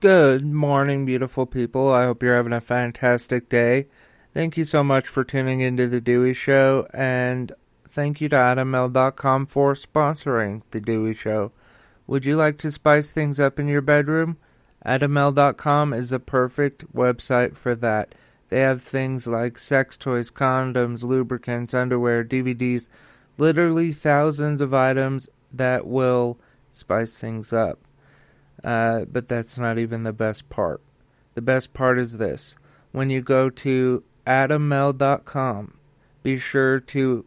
Good morning, beautiful people. I hope you're having a fantastic day. Thank you so much for tuning into The Dewey Show, and thank you to AdamMale.com for sponsoring The Dewey Show. Would you like to spice things up in your bedroom? AdamMale.com is the perfect website for that. They have things like sex toys, condoms, lubricants, underwear, DVDs, literally thousands of items that will spice things up. Uh, but that's not even the best part. The best part is this. When you go to adammale.com, be sure to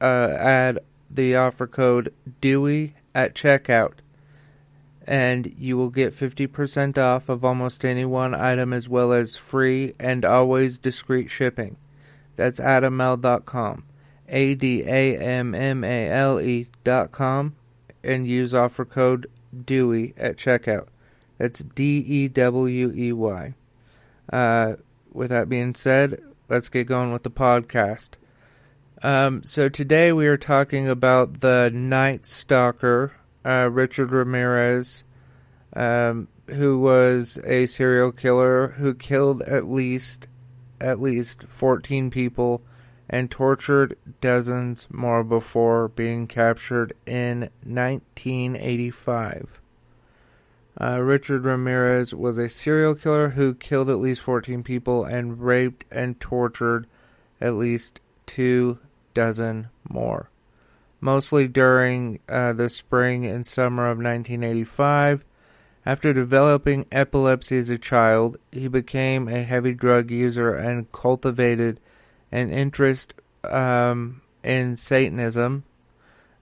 uh, add the offer code DEWEY at checkout, and you will get 50% off of almost any one item as well as free and always discreet shipping. That's adammale.com. A D A M M A L E.com, and use offer code Dewey at checkout. That's D E W E Y. Uh, with that being said, let's get going with the podcast. Um, so today we are talking about the Night Stalker, uh, Richard Ramirez, um, who was a serial killer who killed at least at least 14 people and tortured dozens more before being captured in 1985. Uh, Richard Ramirez was a serial killer who killed at least 14 people and raped and tortured at least two dozen more. Mostly during uh, the spring and summer of 1985. After developing epilepsy as a child, he became a heavy drug user and cultivated an interest um, in Satanism,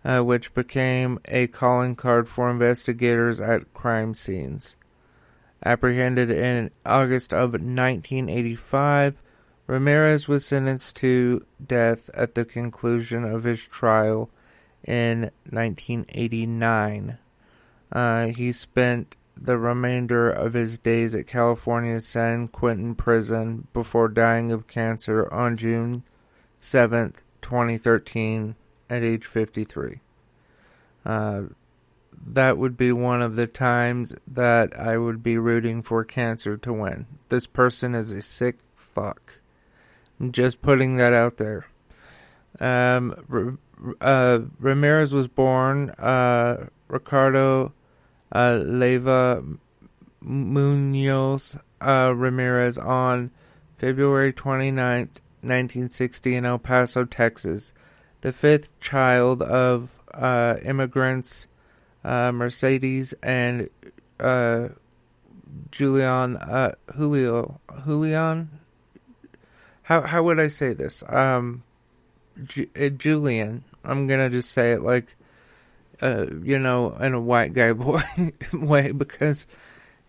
uh, which became a calling card for investigators at crime scenes. Apprehended in August of 1985, Ramirez was sentenced to death at the conclusion of his trial in 1989. Uh, he spent the remainder of his days at California's San Quentin prison before dying of cancer on June 7th, 2013, at age 53. Uh, that would be one of the times that I would be rooting for cancer to win. This person is a sick fuck. I'm just putting that out there. Um, uh, Ramirez was born uh, Ricardo uh, Leyva Munoz uh, Ramirez on February 29th, 1960, in El Paso, Texas, the fifth child of uh, immigrants uh, Mercedes and uh, Julian uh, Julio Julian. How how would I say this? Um, Ju- Julian. I'm gonna just say it like uh, you know, in a white guy boy way because,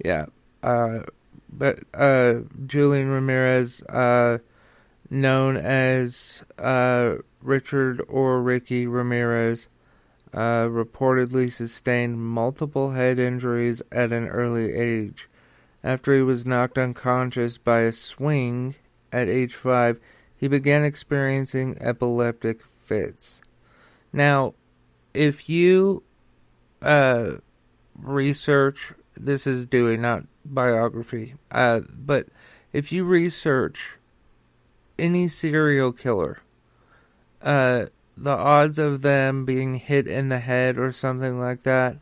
yeah, uh, but uh, Julian Ramirez, uh, known as uh, Richard or Ricky Ramirez, uh, reportedly sustained multiple head injuries at an early age. After he was knocked unconscious by a swing at age five, he began experiencing epileptic fits. Now, if you uh, research, this is Dewey, not biography, uh, but if you research any serial killer, uh, the odds of them being hit in the head or something like that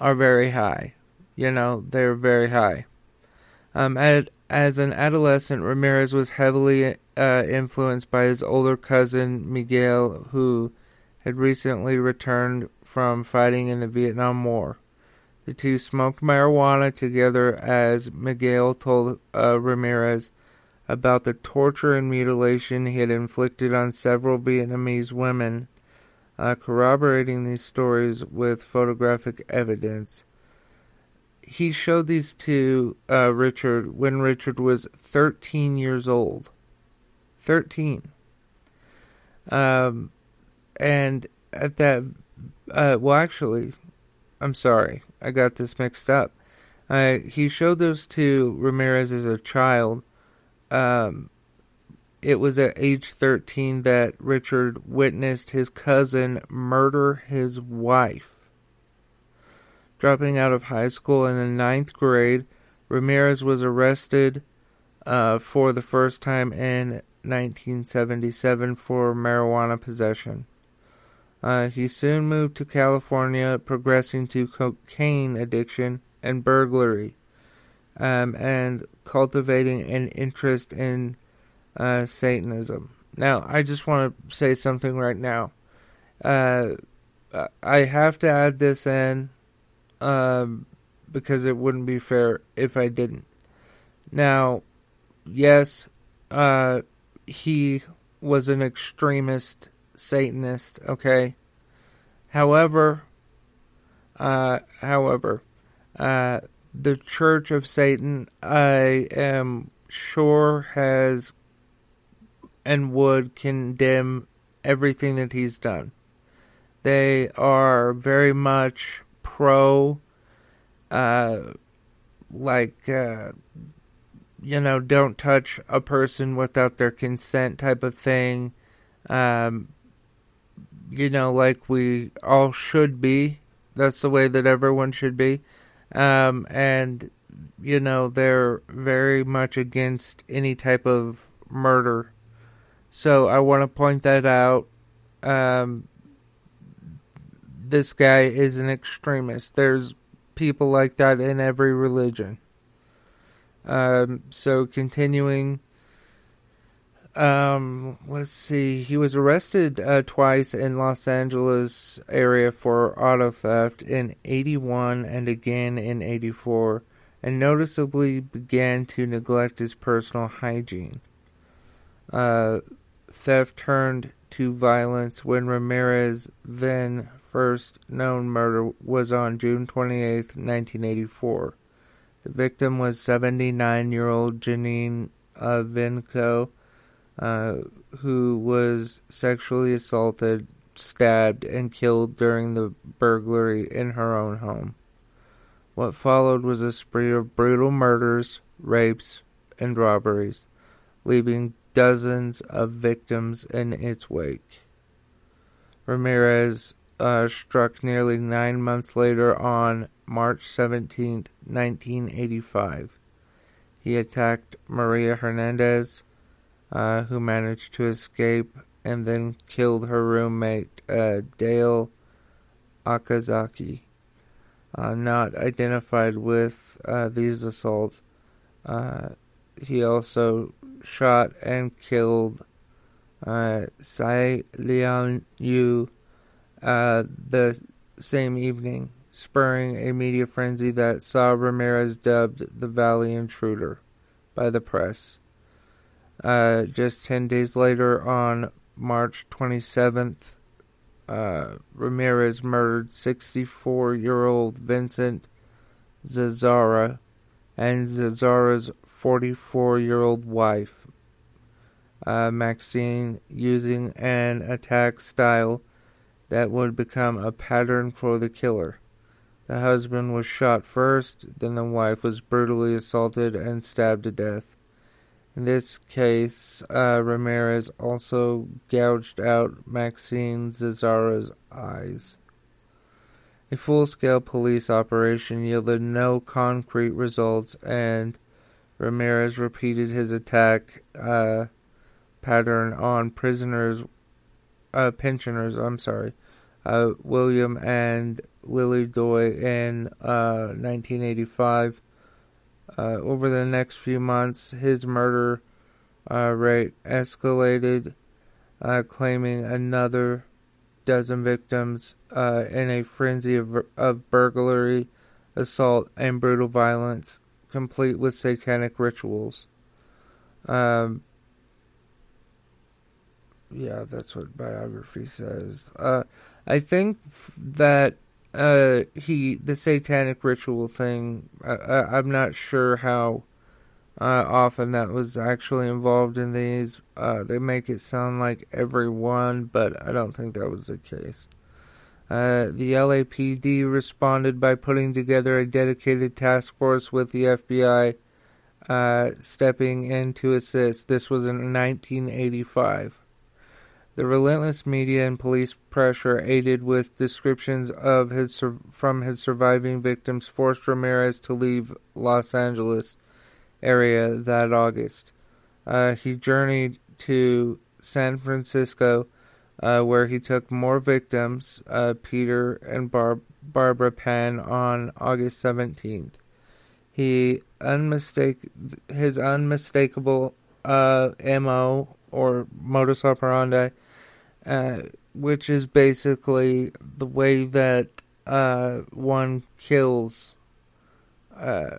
are very high. You know, they're very high. Um, at, as an adolescent, Ramirez was heavily uh, influenced by his older cousin Miguel, who had recently returned from fighting in the Vietnam War. The two smoked marijuana together as Miguel told uh, Ramirez about the torture and mutilation he had inflicted on several Vietnamese women, uh, corroborating these stories with photographic evidence. He showed these to uh, Richard when Richard was 13 years old. 13. Um, and at that, uh, well, actually, I'm sorry, I got this mixed up. Uh, he showed those to Ramirez as a child. Um, it was at age 13 that Richard witnessed his cousin murder his wife. Dropping out of high school in the ninth grade, Ramirez was arrested uh, for the first time in 1977 for marijuana possession. Uh, he soon moved to California, progressing to cocaine addiction and burglary, um, and cultivating an interest in uh, Satanism. Now, I just want to say something right now. Uh, I have to add this in um, because it wouldn't be fair if I didn't. Now, yes, uh, he was an extremist Satanist, okay? However, uh, however, uh, the Church of Satan, I am sure, has and would condemn everything that he's done. They are very much pro, uh, like, uh, you know, don't touch a person without their consent type of thing. Um, you know, like we all should be. That's the way that everyone should be. Um, and, you know, they're very much against any type of murder. So I want to point that out. Um, this guy is an extremist. There's people like that in every religion. Um, so continuing, um, let's see, he was arrested uh, twice in Los Angeles area for auto theft in 81 and again in 84, and noticeably began to neglect his personal hygiene. Uh, theft turned to violence when Ramirez then first known murder was on June 28, 1984. The victim was 79 year old Janine Vincow, uh, who was sexually assaulted, stabbed, and killed during the burglary in her own home. What followed was a spree of brutal murders, rapes, and robberies, leaving dozens of victims in its wake. Ramirez uh, struck nearly nine months later on March 17, 1985. He attacked Maria Hernandez, uh, who managed to escape, and then killed her roommate, uh, Dale Okazaki. Uh, not identified with uh, these assaults. Uh, he also shot and killed uh, Tsai Lian Yu the same evening, spurring a media frenzy that saw Ramirez dubbed the Valley Intruder by the press. Uh, just 10 days later, on March 27th, uh, Ramirez murdered 64 year old Vincent Zazzara and Zazzara's 44 year old wife, uh, Maxine, using an attack style that would become a pattern for the killer. The husband was shot first, then the wife was brutally assaulted and stabbed to death. In this case, uh, Ramirez also gouged out Maxine Zazzara's eyes. A full scale police operation yielded no concrete results, and Ramirez repeated his attack uh, pattern on prisoners uh, pensioners, I'm sorry, uh, William and Lily Doi in uh, 1985. Uh, over the next few months, his murder uh, rate escalated, uh, claiming another dozen victims in a frenzy of, of burglary, assault, and brutal violence, complete with satanic rituals. Um, yeah, that's what biography says. Uh, I think that uh, he the satanic ritual thing. I, am not sure how uh, often that was actually involved in these. Uh, they make it sound like every one, but I don't think that was the case. Uh, the LAPD responded by putting together a dedicated task force with the FBI uh, stepping in to assist. This was in 1985. The relentless media and police pressure, aided with descriptions of his from his surviving victims, forced Ramirez to leave Los Angeles area that August. Uh, he journeyed to San Francisco, uh, where he took more victims, uh, Peter and Bar- Barbara Pan, on August 17th. He unmistake his unmistakable uh, mo or modus operandi, uh, which is basically the way that uh, one kills uh,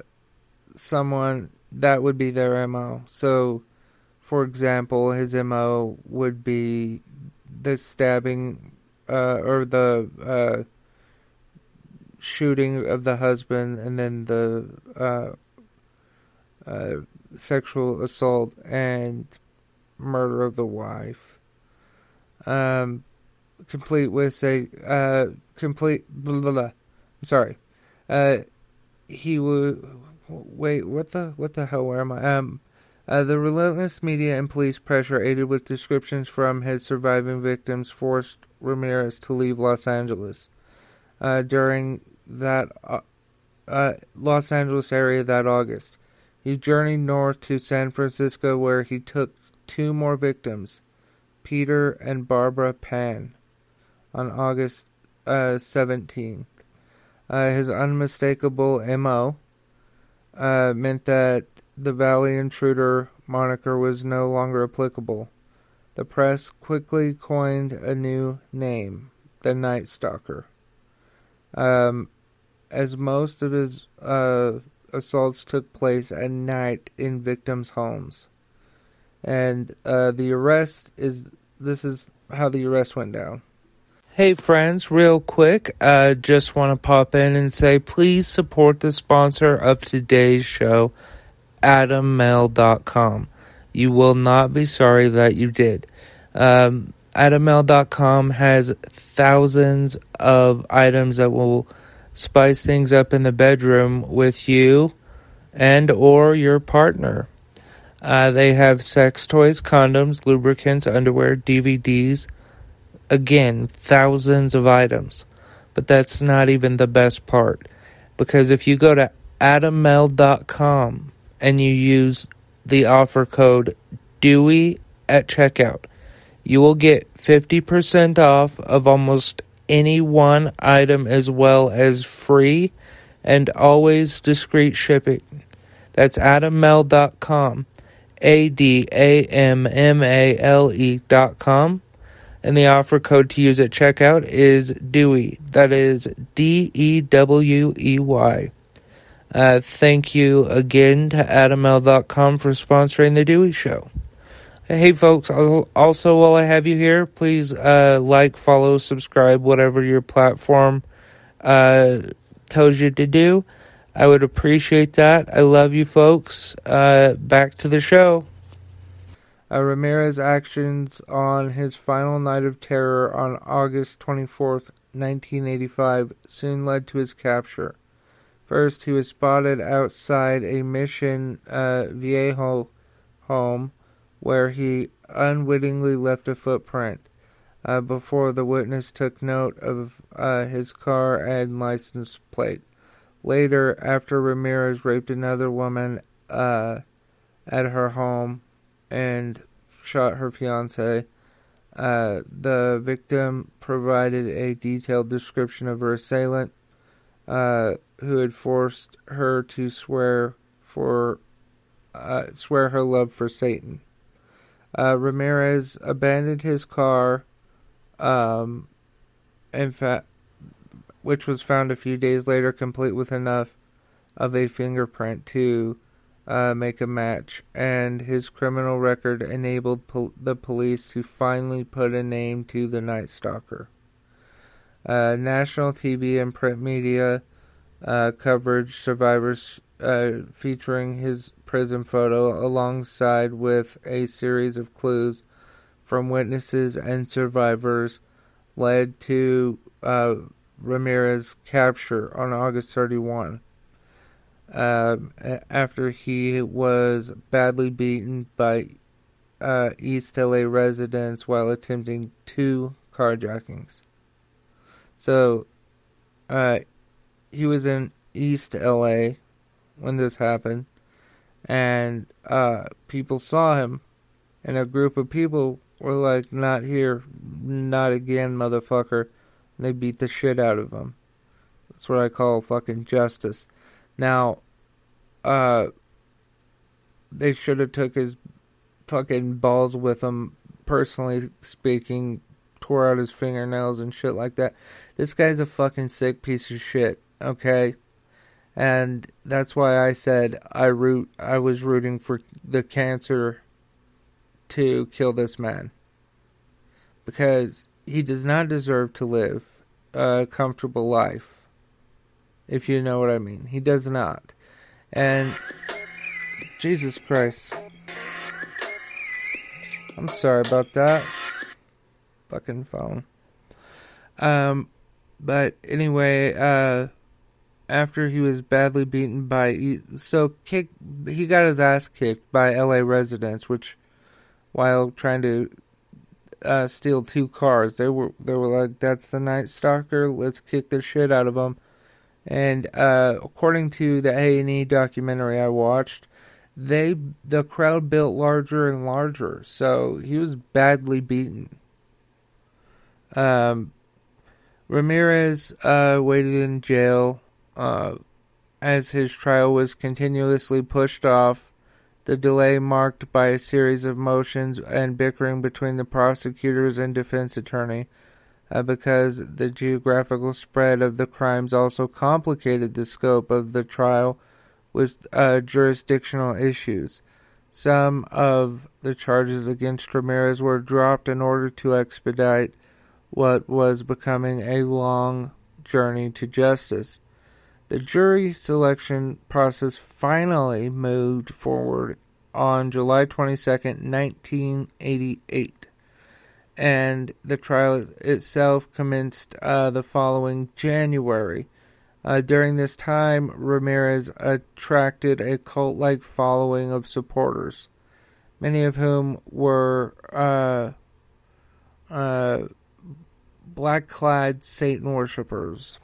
someone. That would be their mo. So for example, his MO would be the stabbing uh, or the uh, shooting of the husband and then the sexual assault and murder of the wife. Um, complete with say, uh, complete, blah, blah, blah. I'm sorry. Uh, he would, wait, what the, what the hell, where am I? Um, uh, the relentless media and police pressure, aided with descriptions from his surviving victims, forced Ramirez to leave Los Angeles. Uh, during that uh, uh, Los Angeles area that August, he journeyed north to San Francisco, where he took two more victims, Peter and Barbara Pan, on August uh, seventeenth. Uh, his unmistakable mo meant that the Valley Intruder moniker was no longer applicable. The press quickly coined a new name, the Night Stalker. Um, as most of his uh, assaults took place at night in victims' homes. And uh, the arrest is this is how the arrest went down. Hey friends, real quick, uh, just want to pop in and say please support the sponsor of today's show, adammale.com. You will not be sorry that you did. Um, adammale.com has thousands of items that will spice things up in the bedroom with you and or your partner. Uh, they have sex toys, condoms, lubricants, underwear, DVDs. Again, thousands of items. But that's not even the best part. Because if you go to adammale.com and you use the offer code Dewey at checkout, you will get 50% off of almost any one item as well as free and always discreet shipping. That's adammale.com, A D A M M A L com. And the offer code to use at checkout is Dewey. That is D E W E Y. Uh, thank you again to AdamMale.com for sponsoring The Dewey Show. Hey, folks, also while I have you here, please uh, like, follow, subscribe, whatever your platform uh, tells you to do. I would appreciate that. I love you, folks. Uh, back to the show. Uh, Ramirez's actions on his final night of terror on August 24th, 1985, soon led to his capture. First, he was spotted outside a Mission uh, Viejo home where he unwittingly left a footprint. Uh, before the witness took note of uh, his car and license plate. Later, after Ramirez raped another woman uh, at her home and shot her fiance, uh, the victim provided a detailed description of her assailant uh, who had forced her to swear for uh, swear her love for Satan. Uh, Ramirez abandoned his car, um, in fact, which was found a few days later, complete with enough of a fingerprint to uh, make a match, and his criminal record enabled pol- the police to finally put a name to the Night Stalker. Uh, national TV and print media uh, coverage survivors uh, featuring his prison photo alongside with a series of clues from witnesses and survivors led to Ramirez's capture on August 31. Uh, after he was badly beaten by uh, East LA residents while attempting two carjackings. So, uh, he was in East LA when this happened, and uh, people saw him, and a group of people were like, "Not here, not again, motherfucker!" They beat the shit out of him. That's what I call fucking justice. Now, uh, they should have took his fucking balls with him. Personally speaking, tore out his fingernails and shit like that. This guy's a fucking sick piece of shit. Okay, and that's why I said I root. I was rooting for the cancer to kill this man because he does not deserve to live a comfortable life. If you know what I mean, he does not. And Jesus Christ. I'm sorry about that. Fucking phone. Um, but anyway, uh, after he was badly beaten by, so kick, he got his ass kicked by LA residents, which, while trying to uh, steal two cars, they were they were like, "That's the Night Stalker. Let's kick the shit out of him." And uh, according to the A and E documentary I watched, they the crowd built larger and larger, so he was badly beaten. Um, Ramirez uh, waited in jail uh, as his trial was continuously pushed off. The delay marked by a series of motions and bickering between the prosecutors and defense attorney, uh, because the geographical spread of the crimes also complicated the scope of the trial with uh, jurisdictional issues. Some of the charges against Ramirez were dropped in order to expedite what was becoming a long journey to justice. The jury selection process finally moved forward on July 22, 1988, and the trial itself commenced uh, the following January. Uh, during this time, Ramirez attracted a cult like following of supporters, many of whom were uh, uh, black clad Satan worshippers.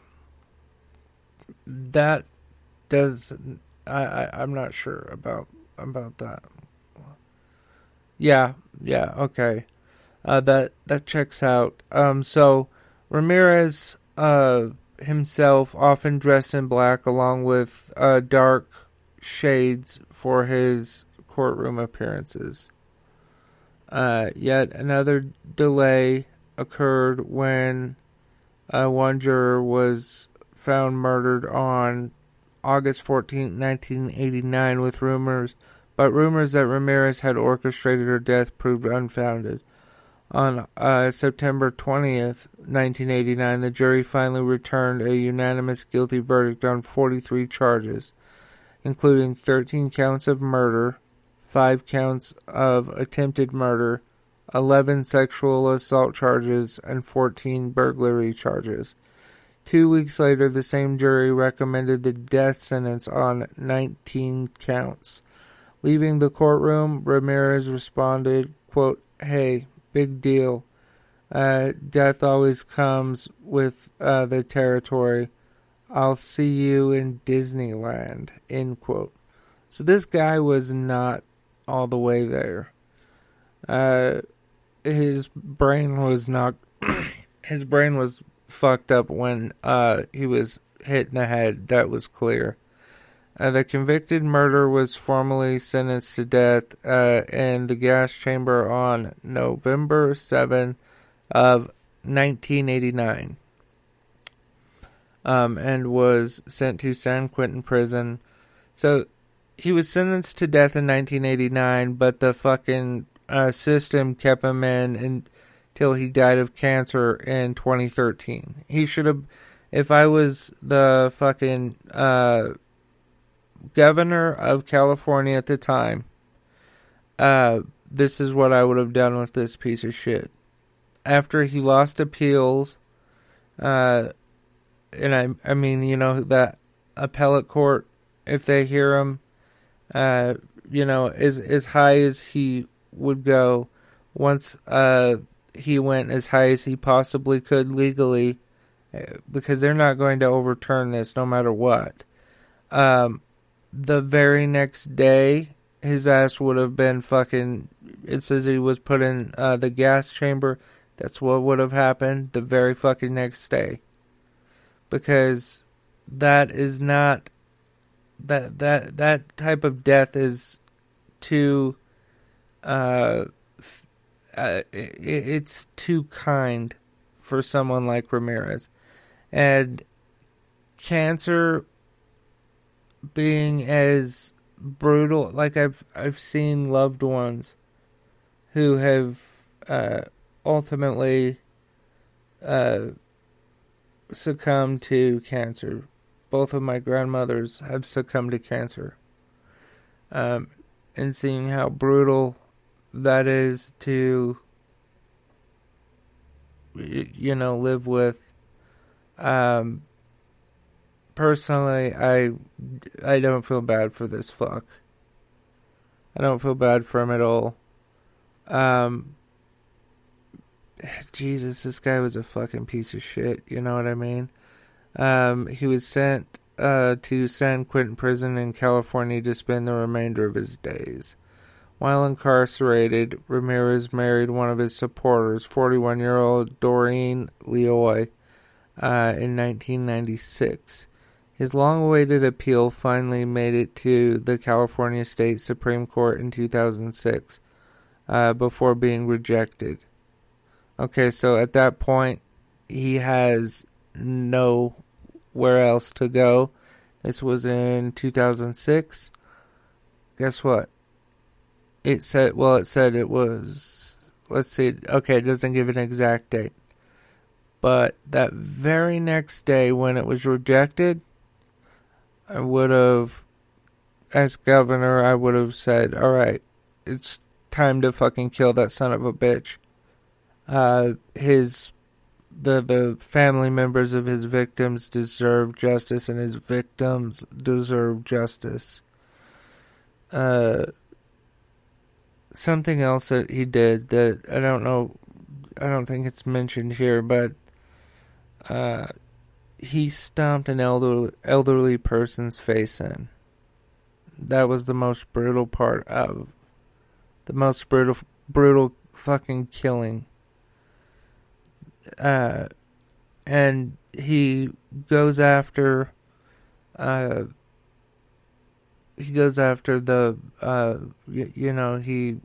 That does. I, I, I'm not sure about about that. Yeah, yeah, okay. Uh, that that checks out. Um, so Ramirez uh himself, often dressed in black, along with uh, dark shades for his courtroom appearances. Uh, yet another delay occurred when uh, one juror was found murdered on August 14, 1989, with rumors, but rumors that Ramirez had orchestrated her death proved unfounded. On uh, September 20th, 1989, the jury finally returned a unanimous guilty verdict on 43 charges, including 13 counts of murder, 5 counts of attempted murder, 11 sexual assault charges, and 14 burglary charges. Two weeks later, the same jury recommended the death sentence on 19 counts. Leaving the courtroom, Ramirez responded, quote, Hey, big deal. Uh, death always comes with uh, the territory. I'll see you in Disneyland. End quote. So this guy was not all the way there. Uh, his brain was not. his brain was fucked up when uh, he was hit in the head. That was clear. Uh, the convicted murderer was formally sentenced to death uh, in the gas chamber on November 7 of 1989 um, and was sent to San Quentin prison. So he was sentenced to death in 1989, but the fucking uh, system kept him in until he died of cancer in 2013. He should have, if I was the fucking uh, governor of California at the time, uh, this is what I would have done with this piece of shit. After he lost appeals, uh, and I, I mean, you know, that appellate court, if they hear him, uh, you know, as as high as he would go once uh, he went as high as he possibly could legally, uh, because they're not going to overturn this no matter what. Um, the very next day, his ass would have been fucking. It says he was put in uh, the gas chamber. That's what would have happened the very fucking next day. Because that is not that that that type of death is too uh, uh it, it's too kind for someone like Ramirez and cancer being as brutal like I've I've seen loved ones who have uh, ultimately uh, succumbed to cancer. Both of my grandmothers have succumbed to cancer. Um, and seeing how brutal that is to, you know, live with. Um, personally, I, I don't feel bad for this fuck. I don't feel bad for him at all. Um, Jesus, this guy was a fucking piece of shit. You know what I mean? Um, he was sent uh, to San Quentin Prison in California to spend the remainder of his days. While incarcerated, Ramirez married one of his supporters, 41 year old Doreen Lioy, uh, in 1996. His long awaited appeal finally made it to the California State Supreme Court in 2006 uh, before being rejected. Okay, so at that point, he has nowhere else to go. This was in 2006. Guess what? It said, well, it said it was, let's see, okay, it doesn't give an exact date. But that very next day when it was rejected, I would have, as governor, I would have said, all right, it's time to fucking kill that son of a bitch uh, his the the family members of his victims deserve justice, and his victims deserve justice. Uh, something else that he did that I don't know, I don't think it's mentioned here, but uh, he stomped an elder, elderly person's face in. That was the most brutal part of the most brutal brutal fucking killing uh, and he goes after uh, he goes after the uh, y- you know he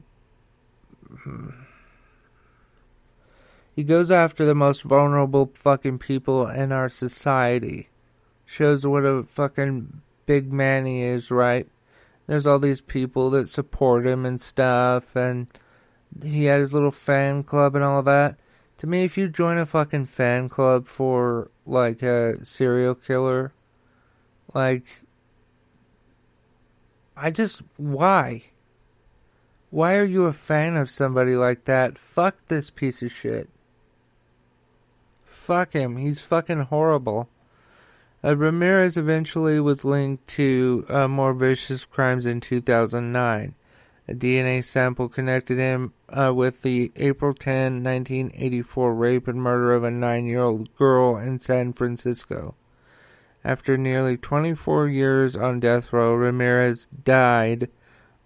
he goes after the most vulnerable fucking people in our society. Shows what a fucking big man he is right? There's all these people that support him and stuff and he had his little fan club and all that. To me, if you join a fucking fan club for like a serial killer, like, I just why? Why are you a fan of somebody like that? Fuck this piece of shit. Fuck him. He's fucking horrible. Uh, Ramirez eventually was linked to uh, more vicious crimes in 2009. A DNA sample connected him uh, with the April 10, 1984 rape and murder of a nine year old girl in San Francisco. After nearly 24 years on death row, Ramirez died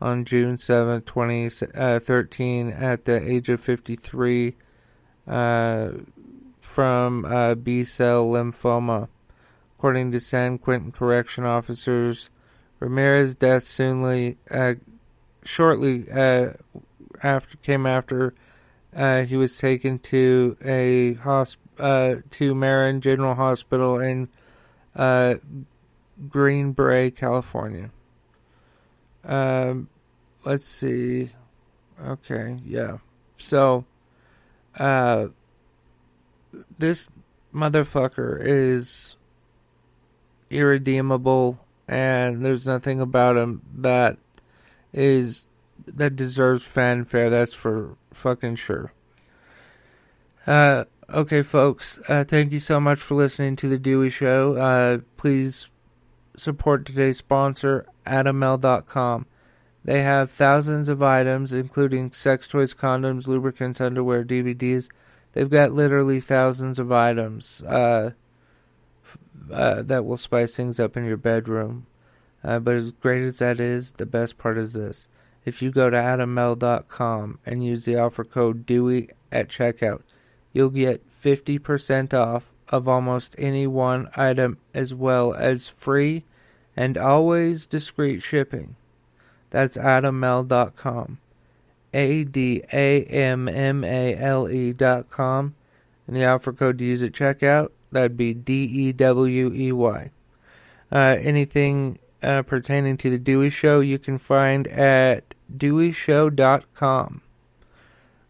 on June 7, 2013, uh, at the age of 53 uh, from uh, B cell lymphoma. According to San Quentin correction officers, Ramirez's death soonly uh, shortly uh, after came after uh, he was taken to a hosp- to Marin General Hospital in uh, Greenbrae, California. Um, let's see. Okay, yeah. So, uh, this motherfucker is irredeemable, and there's nothing about him that is that deserves fanfare. That's for fucking sure. Uh, okay, folks. Uh, thank you so much for listening to the Dewey Show. Uh, please support today's sponsor, Adammale.com. They have thousands of items, including sex toys, condoms, lubricants, underwear, DVDs. They've got literally thousands of items uh, uh, that will spice things up in your bedroom. Uh, but as great as that is, the best part is this. If you go to adammale.com and use the offer code DEWEY at checkout, you'll get 50% off of almost any one item as well as free and always discreet shipping. That's adammale.com. A D A M M A L E dot com. And the offer code to use at checkout, that'd be D E W E Y. Uh, anything uh, pertaining to the Dewey Show you can find at deweyshow.com.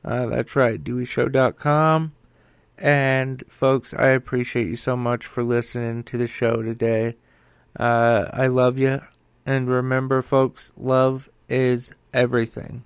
Uh, that's right, deweyshow.com. And folks, I appreciate you so much for listening to the show today. Uh, I love you. And remember, folks, love is everything.